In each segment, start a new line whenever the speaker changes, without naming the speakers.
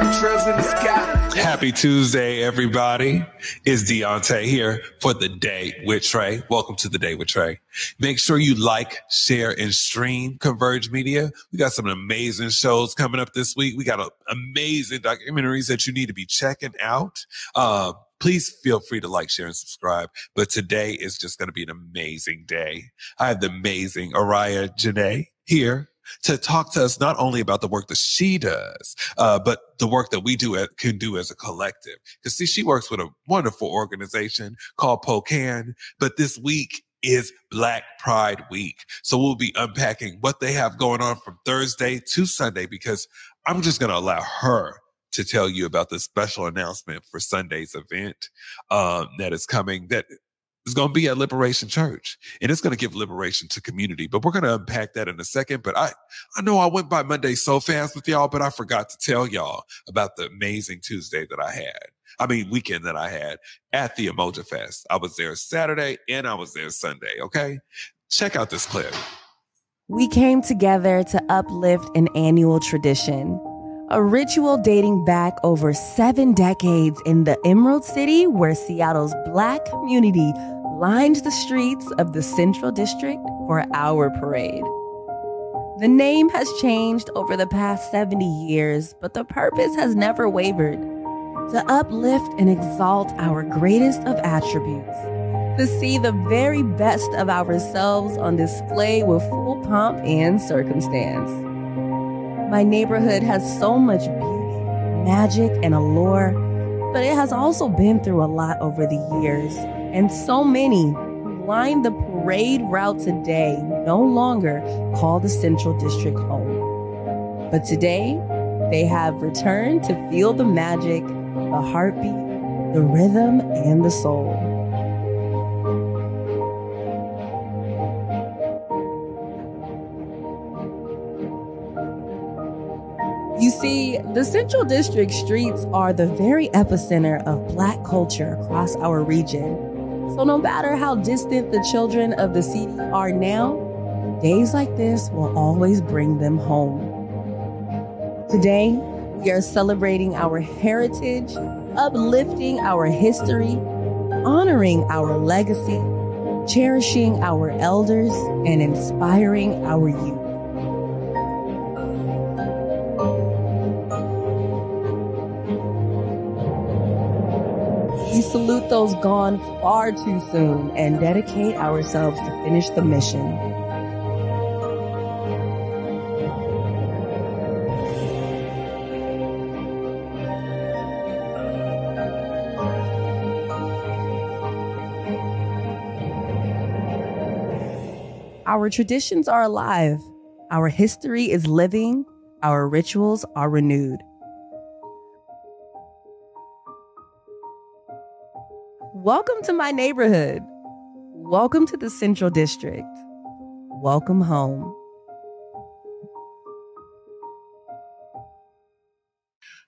chemtrails in the sky.
Happy Tuesday, everybody. It's Deaunte here for the day with Trae. Welcome to the day with Trae. Make sure you like, share, and stream Converge Media. We got some amazing shows coming up this week. We got a, amazing documentaries that you need to be checking out. Uh, please feel free to like, share, and subscribe. But today is just going to be an amazing day. I have the amazing Araya Janae here to talk to us not only about the work that she does, uh, but the work that we do at, can do as a collective. Because see, she works with a wonderful organization called POCAAN, but this week is Black Pride Week. So we'll be unpacking what they have going on from Thursday to Sunday because I'm just going to allow her to tell you about the special announcement for Sunday's event um, that is coming that is going to be at Liberation Church and it's going to give liberation to community. But we're going to unpack that in a second. But I, I know I went by Monday so fast with y'all, but I forgot to tell y'all about the amazing Tuesday that I had. I mean, weekend that I had at the Umoja Fest. I was there Saturday and I was there Sunday. Okay. Check out this clip.
We came together to uplift an annual tradition, a ritual dating back over seven decades in the Emerald City, where Seattle's Black community lined the streets of the Central District for our parade. The name has changed over the past 70 years, but the purpose has never wavered to uplift and exalt our greatest of attributes, to see the very best of ourselves on display with full pomp and circumstance. My neighborhood has so much beauty, magic, and allure, but it has also been through a lot over the years, and so many who line the parade route today no longer call the Central District home. But today, they have returned to feel the magic the heartbeat, the rhythm, and the soul. See, the Central District streets are the very epicenter of Black culture across our region. So, no matter how distant the children of the city are now, days like this will always bring them home. Today, we are celebrating our heritage, uplifting our history, honoring our legacy, cherishing our elders, and inspiring our youth. Those gone far too soon and dedicate ourselves to finish the mission. Our traditions are alive. Our history is living. Our rituals are renewed. Welcome to my neighborhood. Welcome to the Central District. Welcome home.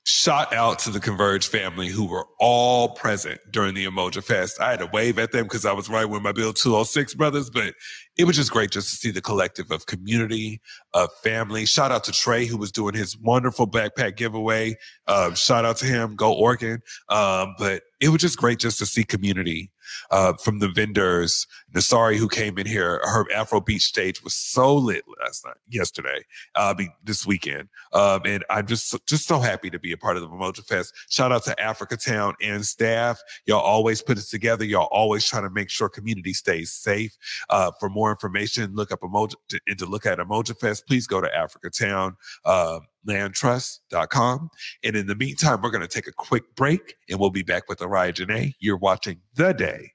Shout out to the Converge family who were all present during the Umoja Fest. I had to wave at them because I was right with my Bill 206 brothers, but it was just great just to see the collective of community, of family. Shout out to Trae who was doing his wonderful backpack giveaway. Um, shout out to him, go Oregon. Um, but it was just great just to see community uh, from the vendors. Nasari, who came in here, her Afro Beach stage was so lit last night, yesterday, uh, I mean, this weekend. Um, and I'm just, just so happy to be a part of the Umoja Fest. Shout out to Africa Town and staff. Y'all always put it together. Y'all always trying to make sure community stays safe. Uh, for more information, look up Umoja to, and to look at Umoja Fest, please go to Africa Town. Uh, landtrust.com. And in the meantime, we're going to take a quick break and we'll be back with Araya Janae. You're watching The Day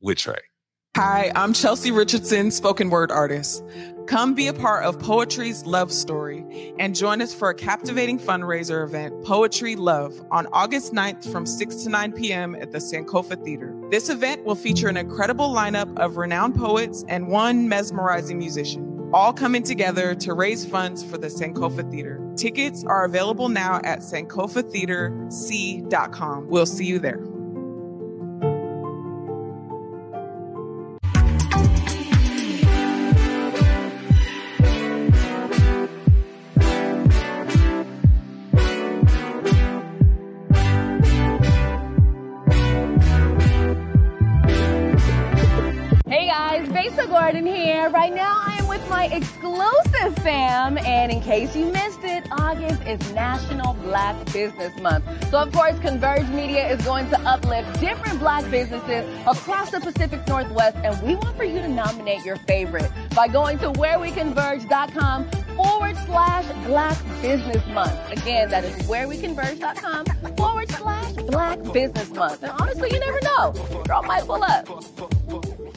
with Trae.
Hi, I'm Chelsea Richardson, spoken word artist. Come be a part of Poetry's Love Story and join us for a captivating fundraiser event, Poetry Love, on August 9th from 6 to 9 p.m. at the Sankofa Theater. This event will feature an incredible lineup of renowned poets and one mesmerizing musician, all coming together to raise funds for the Sankofa Theater. Tickets are available now at sankofatheaterc.com. We'll see you there.
Case you missed it, August is National Black Business Month. So, of course, Converge Media is going to uplift different black businesses across the Pacific Northwest. And we want for you to nominate your favorite by going to whereweconverge.com forward slash Black Business Month. Again, that is whereweconverge.com forward slash Black Business Month. And honestly, you never know. Girl might pull up.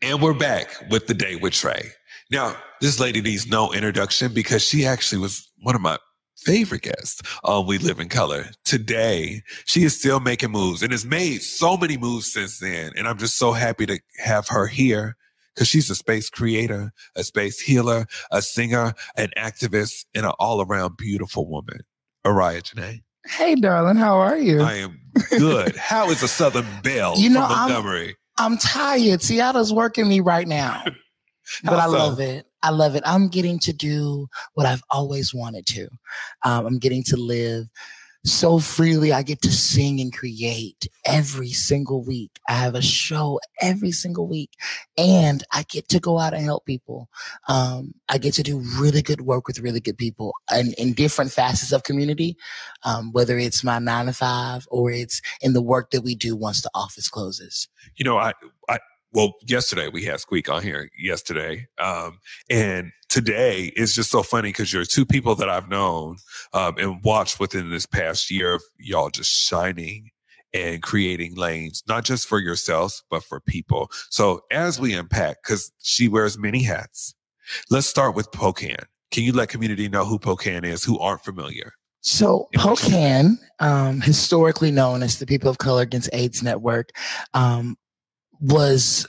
And we're back with the day with Trae. Now, this lady needs no introduction because she actually was one of my favorite guests on We Live in Color. Today, she is still making moves and has made so many moves since then. And I'm just so happy to have her here because she's a space creator, a space healer, a singer, an activist, and an all around beautiful woman. Araya Janae.
Hey, darling, how are you?
I am good. how is a Southern Belle you know, from Montgomery?
I'm, tired. Seattle's working me right now. but I love it. I love it. I'm getting to do what I've always wanted to. Um, I'm getting to live so freely. I get to sing and create every single week. I have a show every single week and I get to go out and help people. Um, I get to do really good work with really good people and in different facets of community, um, whether it's my nine to five or it's in the work that we do once the office closes.
You know, I, I, well, yesterday we had Squeak on here yesterday. Um, and today is just so funny because you're two people that I've known, um, and watched within this past year of y'all just shining and creating lanes, not just for yourselves, but for people. So as we unpack, cause she wears many hats, let's start with POCAAN. Can you let community know who POCAAN is, who aren't familiar?
So POCAAN, um, historically known as the People of Color Against AIDS Network, um, was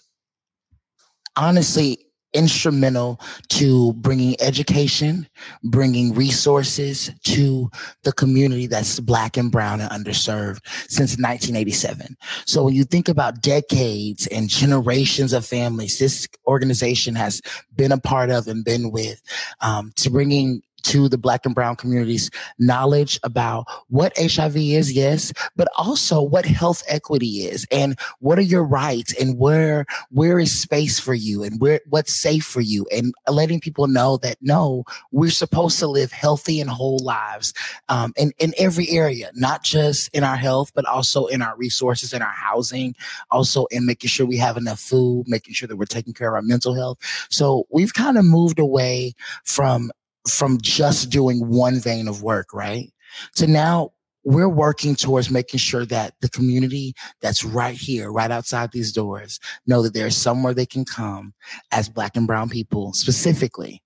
honestly instrumental to bringing education, bringing resources to the community that's black and brown and underserved since 1987. So when you think about decades and generations of families, this organization has been a part of and been with um, to bringing to the black and brown communities knowledge about what HIV is, yes, but also what health equity is and what are your rights and where where is space for you and where what's safe for you and letting people know that no, we're supposed to live healthy and whole lives um, in, in every area, not just in our health, but also in our resources, in our housing, also in making sure we have enough food, making sure that we're taking care of our mental health. So we've kind of moved away from from just doing one vein of work, right? So now we're working towards making sure that the community that's right here, right outside these doors, know that there's somewhere they can come as black and brown people specifically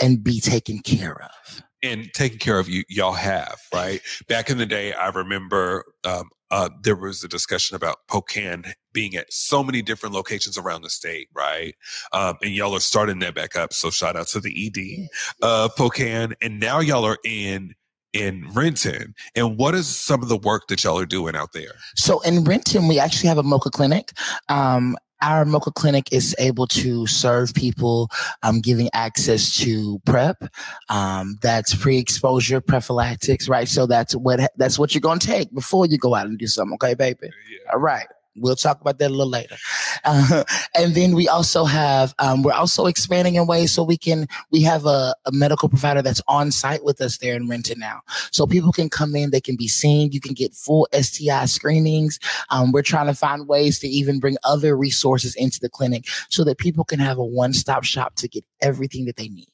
and be taken care of.
And taken care of you, y'all have, right? Back in the day, I remember um, uh, there was a discussion about POCAAN being at so many different locations around the state, right? Um, and y'all are starting that back up. So shout out to the ED, uh, POCAAN. And now y'all are in in Renton. And what is some of the work that y'all are doing out there?
So in Renton, we actually have a mocha clinic. Um, our MOCA clinic is able to serve people, um, giving access to PrEP. Um, that's pre-exposure prophylactics, right? So that's what that's what you're gonna take before you go out and do something, okay, baby? Yeah. All right. We'll talk about that a little later. Uh, and then we also have, um, we're also expanding in ways so we can, we have a, a, medical provider that's on site with us there in Renton now. So people can come in, they can be seen, you can get full STI screenings. Um, we're trying to find ways to even bring other resources into the clinic so that people can have a one stop shop to get everything that they need.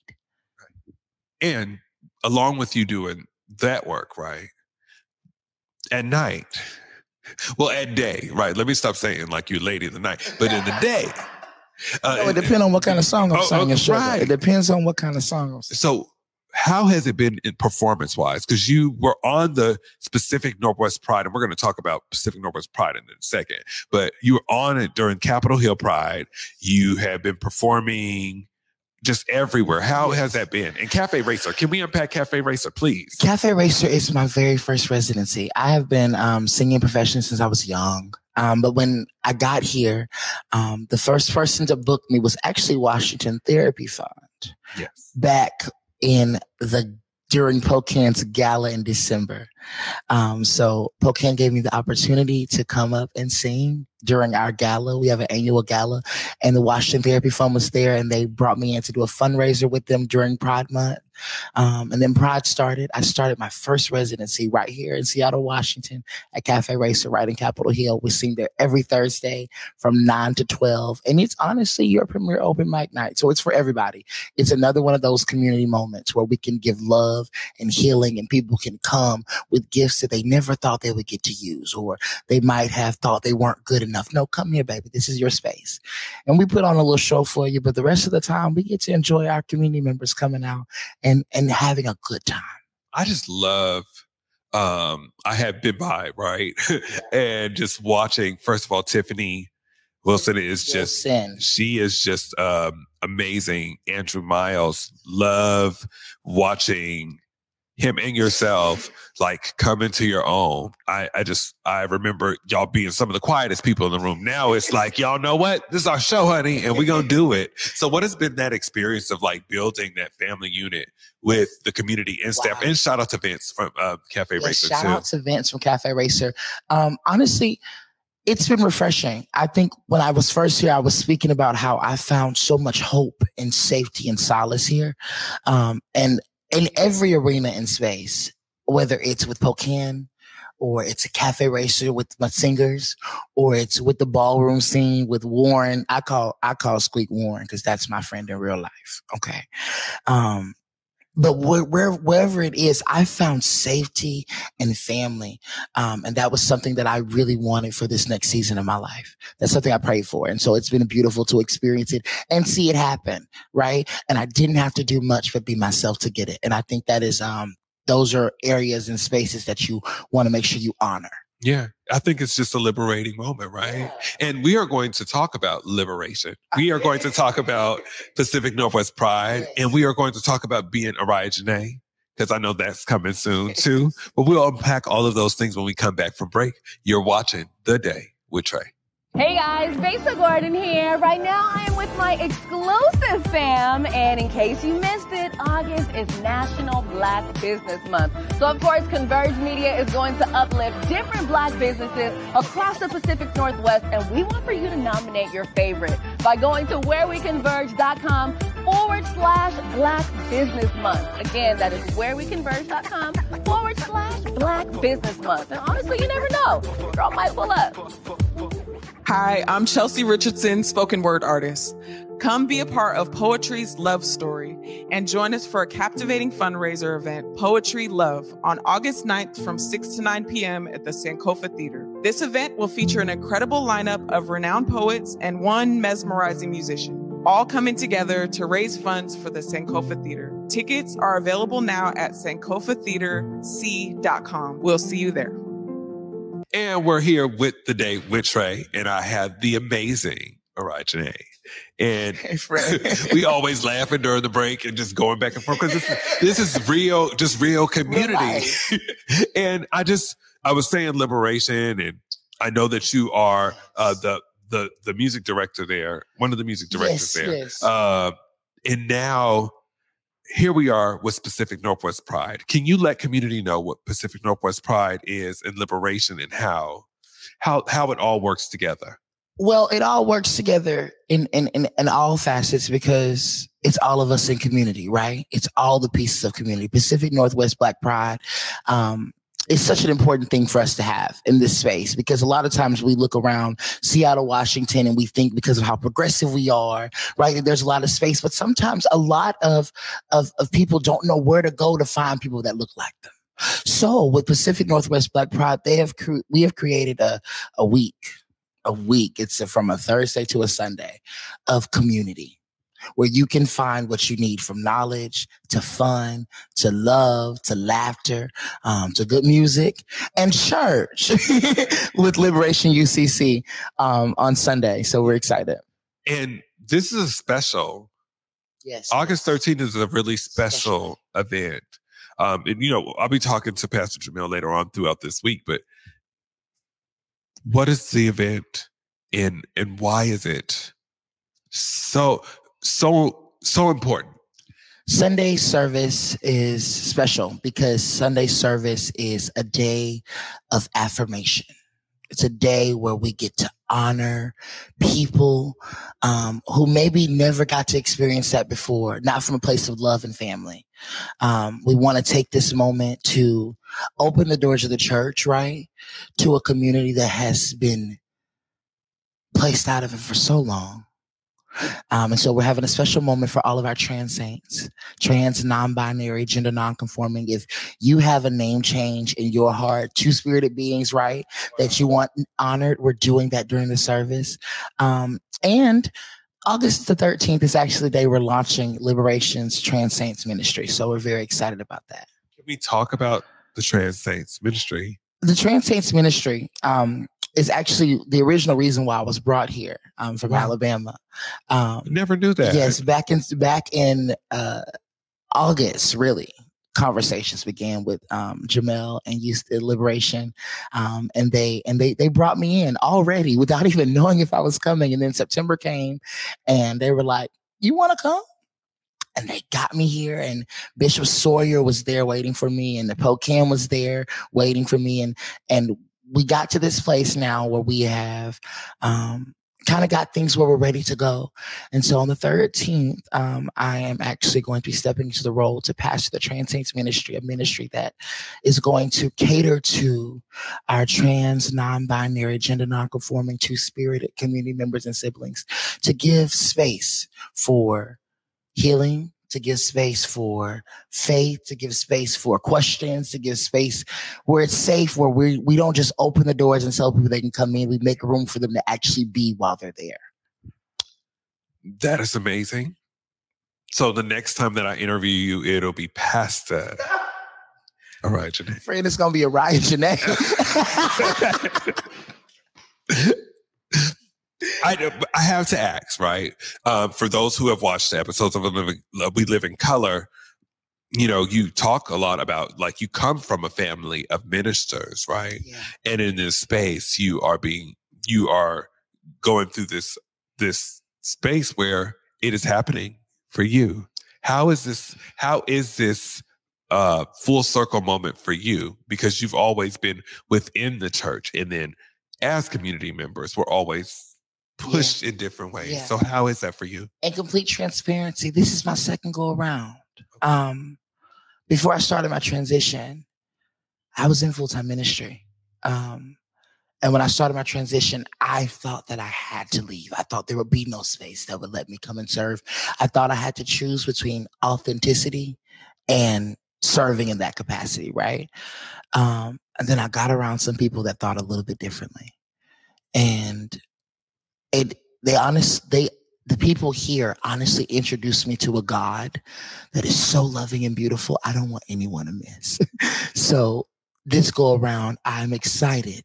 And along with you doing that work, right? At night, well, at day, right? Let me stop saying like you lady of the night, but in the day.
Uh, no, it depends on what kind of song I'm oh, singing. Oh, right. It depends on what kind of song I'm
singing. So, how has it been in performance wise? Because you were on the Pacific Northwest Pride, and we're going to talk about Pacific Northwest Pride in a second. But you were on it during Capitol Hill Pride. You have been performing just everywhere. How has that been? And Cafe Racer, can we unpack Cafe Racer, please?
Cafe Racer is my very first residency. I have been um, singing professionally since I was young. Um, but when I got here, um, the first person to book me was actually Washington Therapy Fund.
Yes.
Back in the during POCAAN's gala in December. Um, so POCAAN gave me the opportunity to come up and sing during our gala. We have an annual gala and the Washington Therapy Fund was there and they brought me in to do a fundraiser with them during Pride Month. Um, and then Pride started. I started my first residency right here in Seattle, Washington at Cafe Racer right in Capitol Hill. We sing there every Thursday from 9 to 12. And it's honestly your premier open mic night. So it's for everybody. It's another one of those community moments where we can give love and healing and people can come with gifts that they never thought they would get to use or they might have thought they weren't good enough. No, come here, baby. This is your space. And we put on a little show for you, but the rest of the time we get to enjoy our community members coming out and and having a good time.
I just love um I have been by, right? and just watching, first of all, Tiffany Wilson is just Wilson. she is just um amazing. Andrew Miles, love watching him and yourself like come into your own. I, I just I remember y'all being some of the quietest people in the room. Now it's like y'all know what this is our show, honey, and we're gonna do it. So what has been that experience of like building that family unit with the community and staff? Wow. And shout out to Vince from uh, Cafe yeah, Racer.
Shout
too.
out to Vince from Cafe Racer. Um, honestly. It's been refreshing. I think when I was first here, I was speaking about how I found so much hope and safety and solace here. Um, and in every arena in space, whether it's with POCAAN or it's a cafe racer with my singers or it's with the ballroom scene with Warren. I call, I call Squeak Warren because that's my friend in real life. Okay. Um, but where, where, wherever it is, I found safety and family. Um, and that was something that I really wanted for this next season of my life. That's something I prayed for. And so it's been beautiful to experience it and see it happen. Right. And I didn't have to do much but be myself to get it. And I think that is, um, those are areas and spaces that you want to make sure you honor.
Yeah, I think it's just a liberating moment, right? Yeah. And we are going to talk about liberation. We are going to talk about Pacific Northwest Pride, and we are going to talk about being Janae, because I know that's coming soon too. But we'll unpack all of those things when we come back from break. You're watching The Day with Trae.
Hey guys, Besa Gordon here. Right now I am with my exclusive fam, and in case you missed it, August is National Black Business Month. So of course, Converge Media is going to uplift different black businesses across the Pacific Northwest, and we want for you to nominate your favorite by going to whereweconverge.com forward slash Black Business Month. Again, that is whereweconverge.com forward slash Black Business Month. And honestly, you never know. Girl might pull up.
Hi, I'm Chelsea Richardson, spoken word artist. Come be a part of Poetry's Love Story and join us for a captivating fundraiser event, Poetry Love, on August 9th from 6 to 9 p.m. at the Sankofa Theater. This event will feature an incredible lineup of renowned poets and one mesmerizing musician, all coming together to raise funds for the Sankofa Theater. Tickets are available now at sankofatheaterc.com. We'll see you there.
And we're here with the day with Trae, and I have the amazing Aryiah And we always laughing during the break and just going back and forth because this, this is real, just real community. and I just, I was saying liberation, and I know that you are uh, the the the music director there, one of the music directors
yes,
there.
Yes.
Uh, and now here we are with Pacific Northwest Pride. Can you let community know what Pacific Northwest Pride is and liberation and how how how it all works together.
Well, it all works together in, in, in, in, all facets because it's all of us in community, right? It's all the pieces of community. Pacific Northwest Black Pride um, is such an important thing for us to have in this space because a lot of times we look around Seattle, Washington, and we think because of how progressive we are, right, that there's a lot of space. But sometimes a lot of, of, of people don't know where to go to find people that look like them. So with Pacific Northwest Black Pride, they have cre- we have created a, a week a week. It's a, from a Thursday to a Sunday of community where you can find what you need from knowledge to fun to love to laughter um, to good music and church with Liberation UCC um, on Sunday. So we're excited.
And this is a special.
Yes.
August 13th is a really special, special. event. Um, and you know, I'll be talking to Pastor Jamil later on throughout this week, but what is the event and and why is it so so so important
Sunday service is special because Sunday service is a day of affirmation. It's a day where we get to honor people um, who maybe never got to experience that before, not from a place of love and family. Um, we want to take this moment to open the doors of the church, right, to a community that has been placed out of it for so long. Um, and so we're having a special moment for all of our trans saints, trans, non-binary, gender non-conforming. If you have a name change in your heart, two spirited beings, right, that you want honored, we're doing that during the service. Um, and August the 13th is actually the day we're launching Liberation's Trans Saints Ministry. So we're very excited about that.
Can we talk about the Trans Saints Ministry?
The Trans Saints Ministry um, is actually the original reason why I was brought here um, from wow. Alabama.
Um, Never knew that.
Yes, back in back in uh, August, really. Conversations began with um, Jamel and Youth Liberation, um, and they and they they brought me in already without even knowing if I was coming. And then September came, and they were like, "You want to come?" and they got me here and bishop sawyer was there waiting for me and the POCAAN was there waiting for me and and we got to this place now where we have um, kind of got things where we're ready to go. And so on the 13th, um, I am actually going to be stepping into the role to pastor the Trans Saints Ministry, a ministry that is going to cater to our trans, non-binary, gender non-conforming, two-spirited community members and siblings to give space for healing, to give space for faith, to give space for questions, to give space where it's safe, where we, we don't just open the doors and tell people they can come in. We make room for them to actually be while they're there.
That is amazing. So the next time that I interview you, it'll be past that. All right, Janae.
Afraid it's gonna be a riot, Janae.
I, I have to ask, right? Um, for those who have watched the episodes of We Live in Color, you know, you talk a lot about like you come from a family of ministers, right? Yeah. And in this space, you are being, you are going through this, this space where it is happening for you. How is this, how is this, uh, full circle moment for you? Because you've always been within the church and then as community members, we're always pushed yeah. in different ways. Yeah. So how is that for you?
In complete transparency, this is my second go around. Um, before I started my transition, I was in full time ministry. Um, and when I started my transition, I thought that I had to leave. I thought there would be no space that would let me come and serve. I thought I had to choose between authenticity and serving in that capacity, right? Um, and then I got around some people that thought a little bit differently. And it they honest they the people here honestly introduced me to a God that is so loving and beautiful. I don't want anyone to miss. so this go around, I'm excited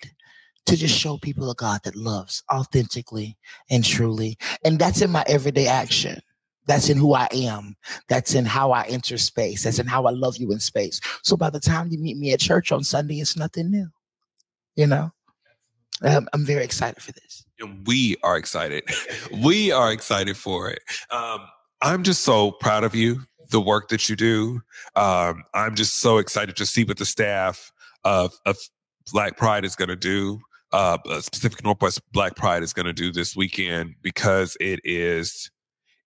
to just show people a God that loves authentically and truly. And that's in my everyday action. That's in who I am. That's in how I enter space. That's in how I love you in space. So by the time you meet me at church on Sunday, it's nothing new. You know? I'm, I'm very excited for this.
We are excited. we are excited for it. Um, I'm just so proud of you, the work that you do. Um, I'm just so excited to see what the staff of, of Black Pride is going to do. uh, Pacific Northwest Black Pride is going to do this weekend because it is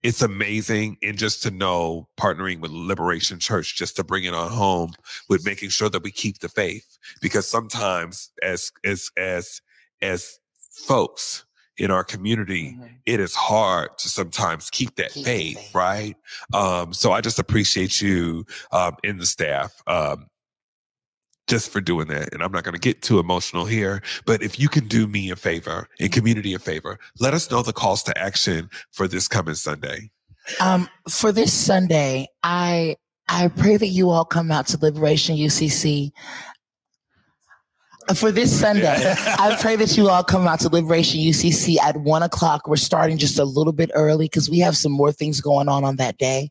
it's amazing and just to know partnering with liberation church just to bring it on home with making sure that we keep the faith because sometimes as as as as folks in our community
Mhm.
it is hard to sometimes keep that
Keep
faith,
faith.
right um so i just appreciate you um in the staff um just for doing that. And I'm not going to get too emotional here, but if you can do me a favor and community a favor, let us know the calls to action for this coming Sunday.
Um, for this Sunday, I I pray that you all come out to Liberation UCC. For this Sunday, I pray that you all come out to Liberation UCC at one o'clock. We're starting just a little bit early because we have some more things going on on that day.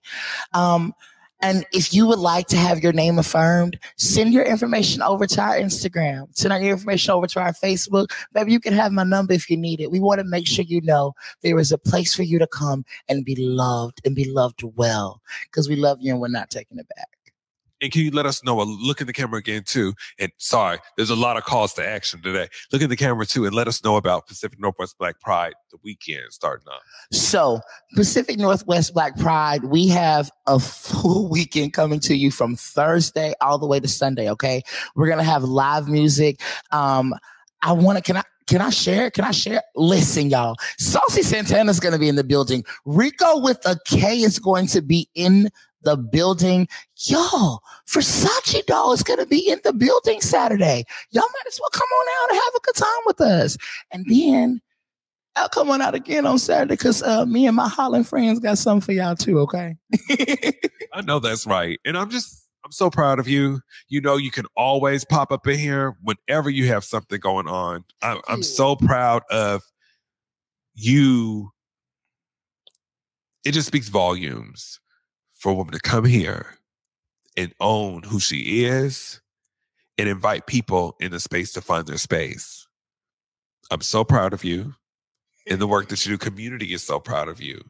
Um, and if you would like to have your name affirmed, send your information over to our Instagram. Send your information over to our Facebook. Maybe you can have my number if you need it. We want to make sure you know there is a place for you to come and be loved and be loved well because we love you and we're not taking it back.
And can you let us know? uh, Look in the camera again too. And sorry, there's a lot of calls to action today. Look in the camera too, and let us know about Pacific Northwest Black Pride the weekend starting up.
So, Pacific Northwest Black Pride, we have a full weekend coming to you from Thursday all the way to Sunday. Okay, we're gonna have live music. Um, I want to. Can I? Can I share? Can I share? Listen, y'all. Saucy Santana's going to be in the building. Rico with a K is going to be in the building. Y'all, Versace doll is going to be in the building Saturday. Y'all might as well come on out and have a good time with us. And then I'll come on out again on Saturday because uh, me and my Holland friends got something for y'all too. Okay.
I know that's right. And I'm just, I'm so proud of you. You know, you can always pop up in here whenever you have something going on. I, I'm so proud of you. It just speaks volumes for a woman to come here and own who she is and invite people in the space to find their space. I'm so proud of you and the work that you do. Community is so proud of you.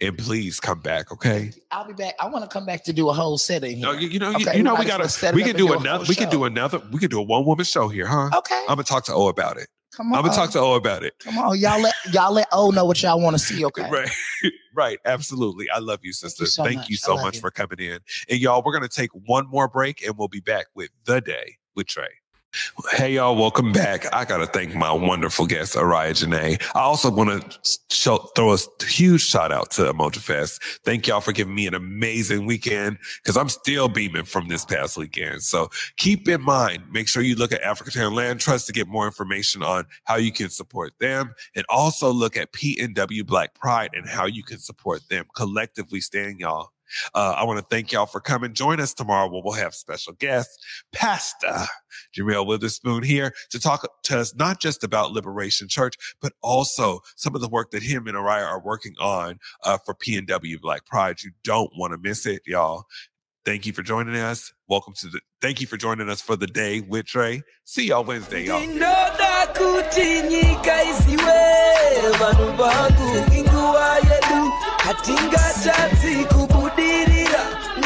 And please come back, okay?
I'll be back. I want to come back to do a whole set in here.
No, you, you know, you,
Okay,
you know, we gotta, we can do another, we can do another, we can do a one woman show here, huh?
Okay.
I'm gonna talk to O about it.
Come on.
I'm gonna talk to O about it.
Come on, y'all let y'all let O know what y'all want to see. Okay.
Right, right, absolutely. I love you, sister.
you so
Thank
much.
you so much
you.
for coming in. And y'all, we're gonna take one more break, and we'll be back with the day with Trae. Hey y'all, welcome back. I gotta thank my wonderful guest, Araya Janae. I also want to throw a huge shout out to Umoja Fest. Thank y'all for giving me an amazing weekend because I'm still beaming from this past weekend. So keep in mind, make sure you look at African Land Trust to get more information on how you can support them, and also look at PNW Black Pride and how you can support them. Collectively stand y'all. Uh, I want to thank y'all for coming. Join us tomorrow where we'll have special guests, Pastor Jameel Witherspoon here to talk to us not just about Liberation Church, but also some of the work that him and Aryiah are working on uh, for PNW Black Pride. You don't want to miss it, y'all. Thank you for joining us. Welcome to the. Thank you for joining us for the day with Trae. See y'all Wednesday, y'all.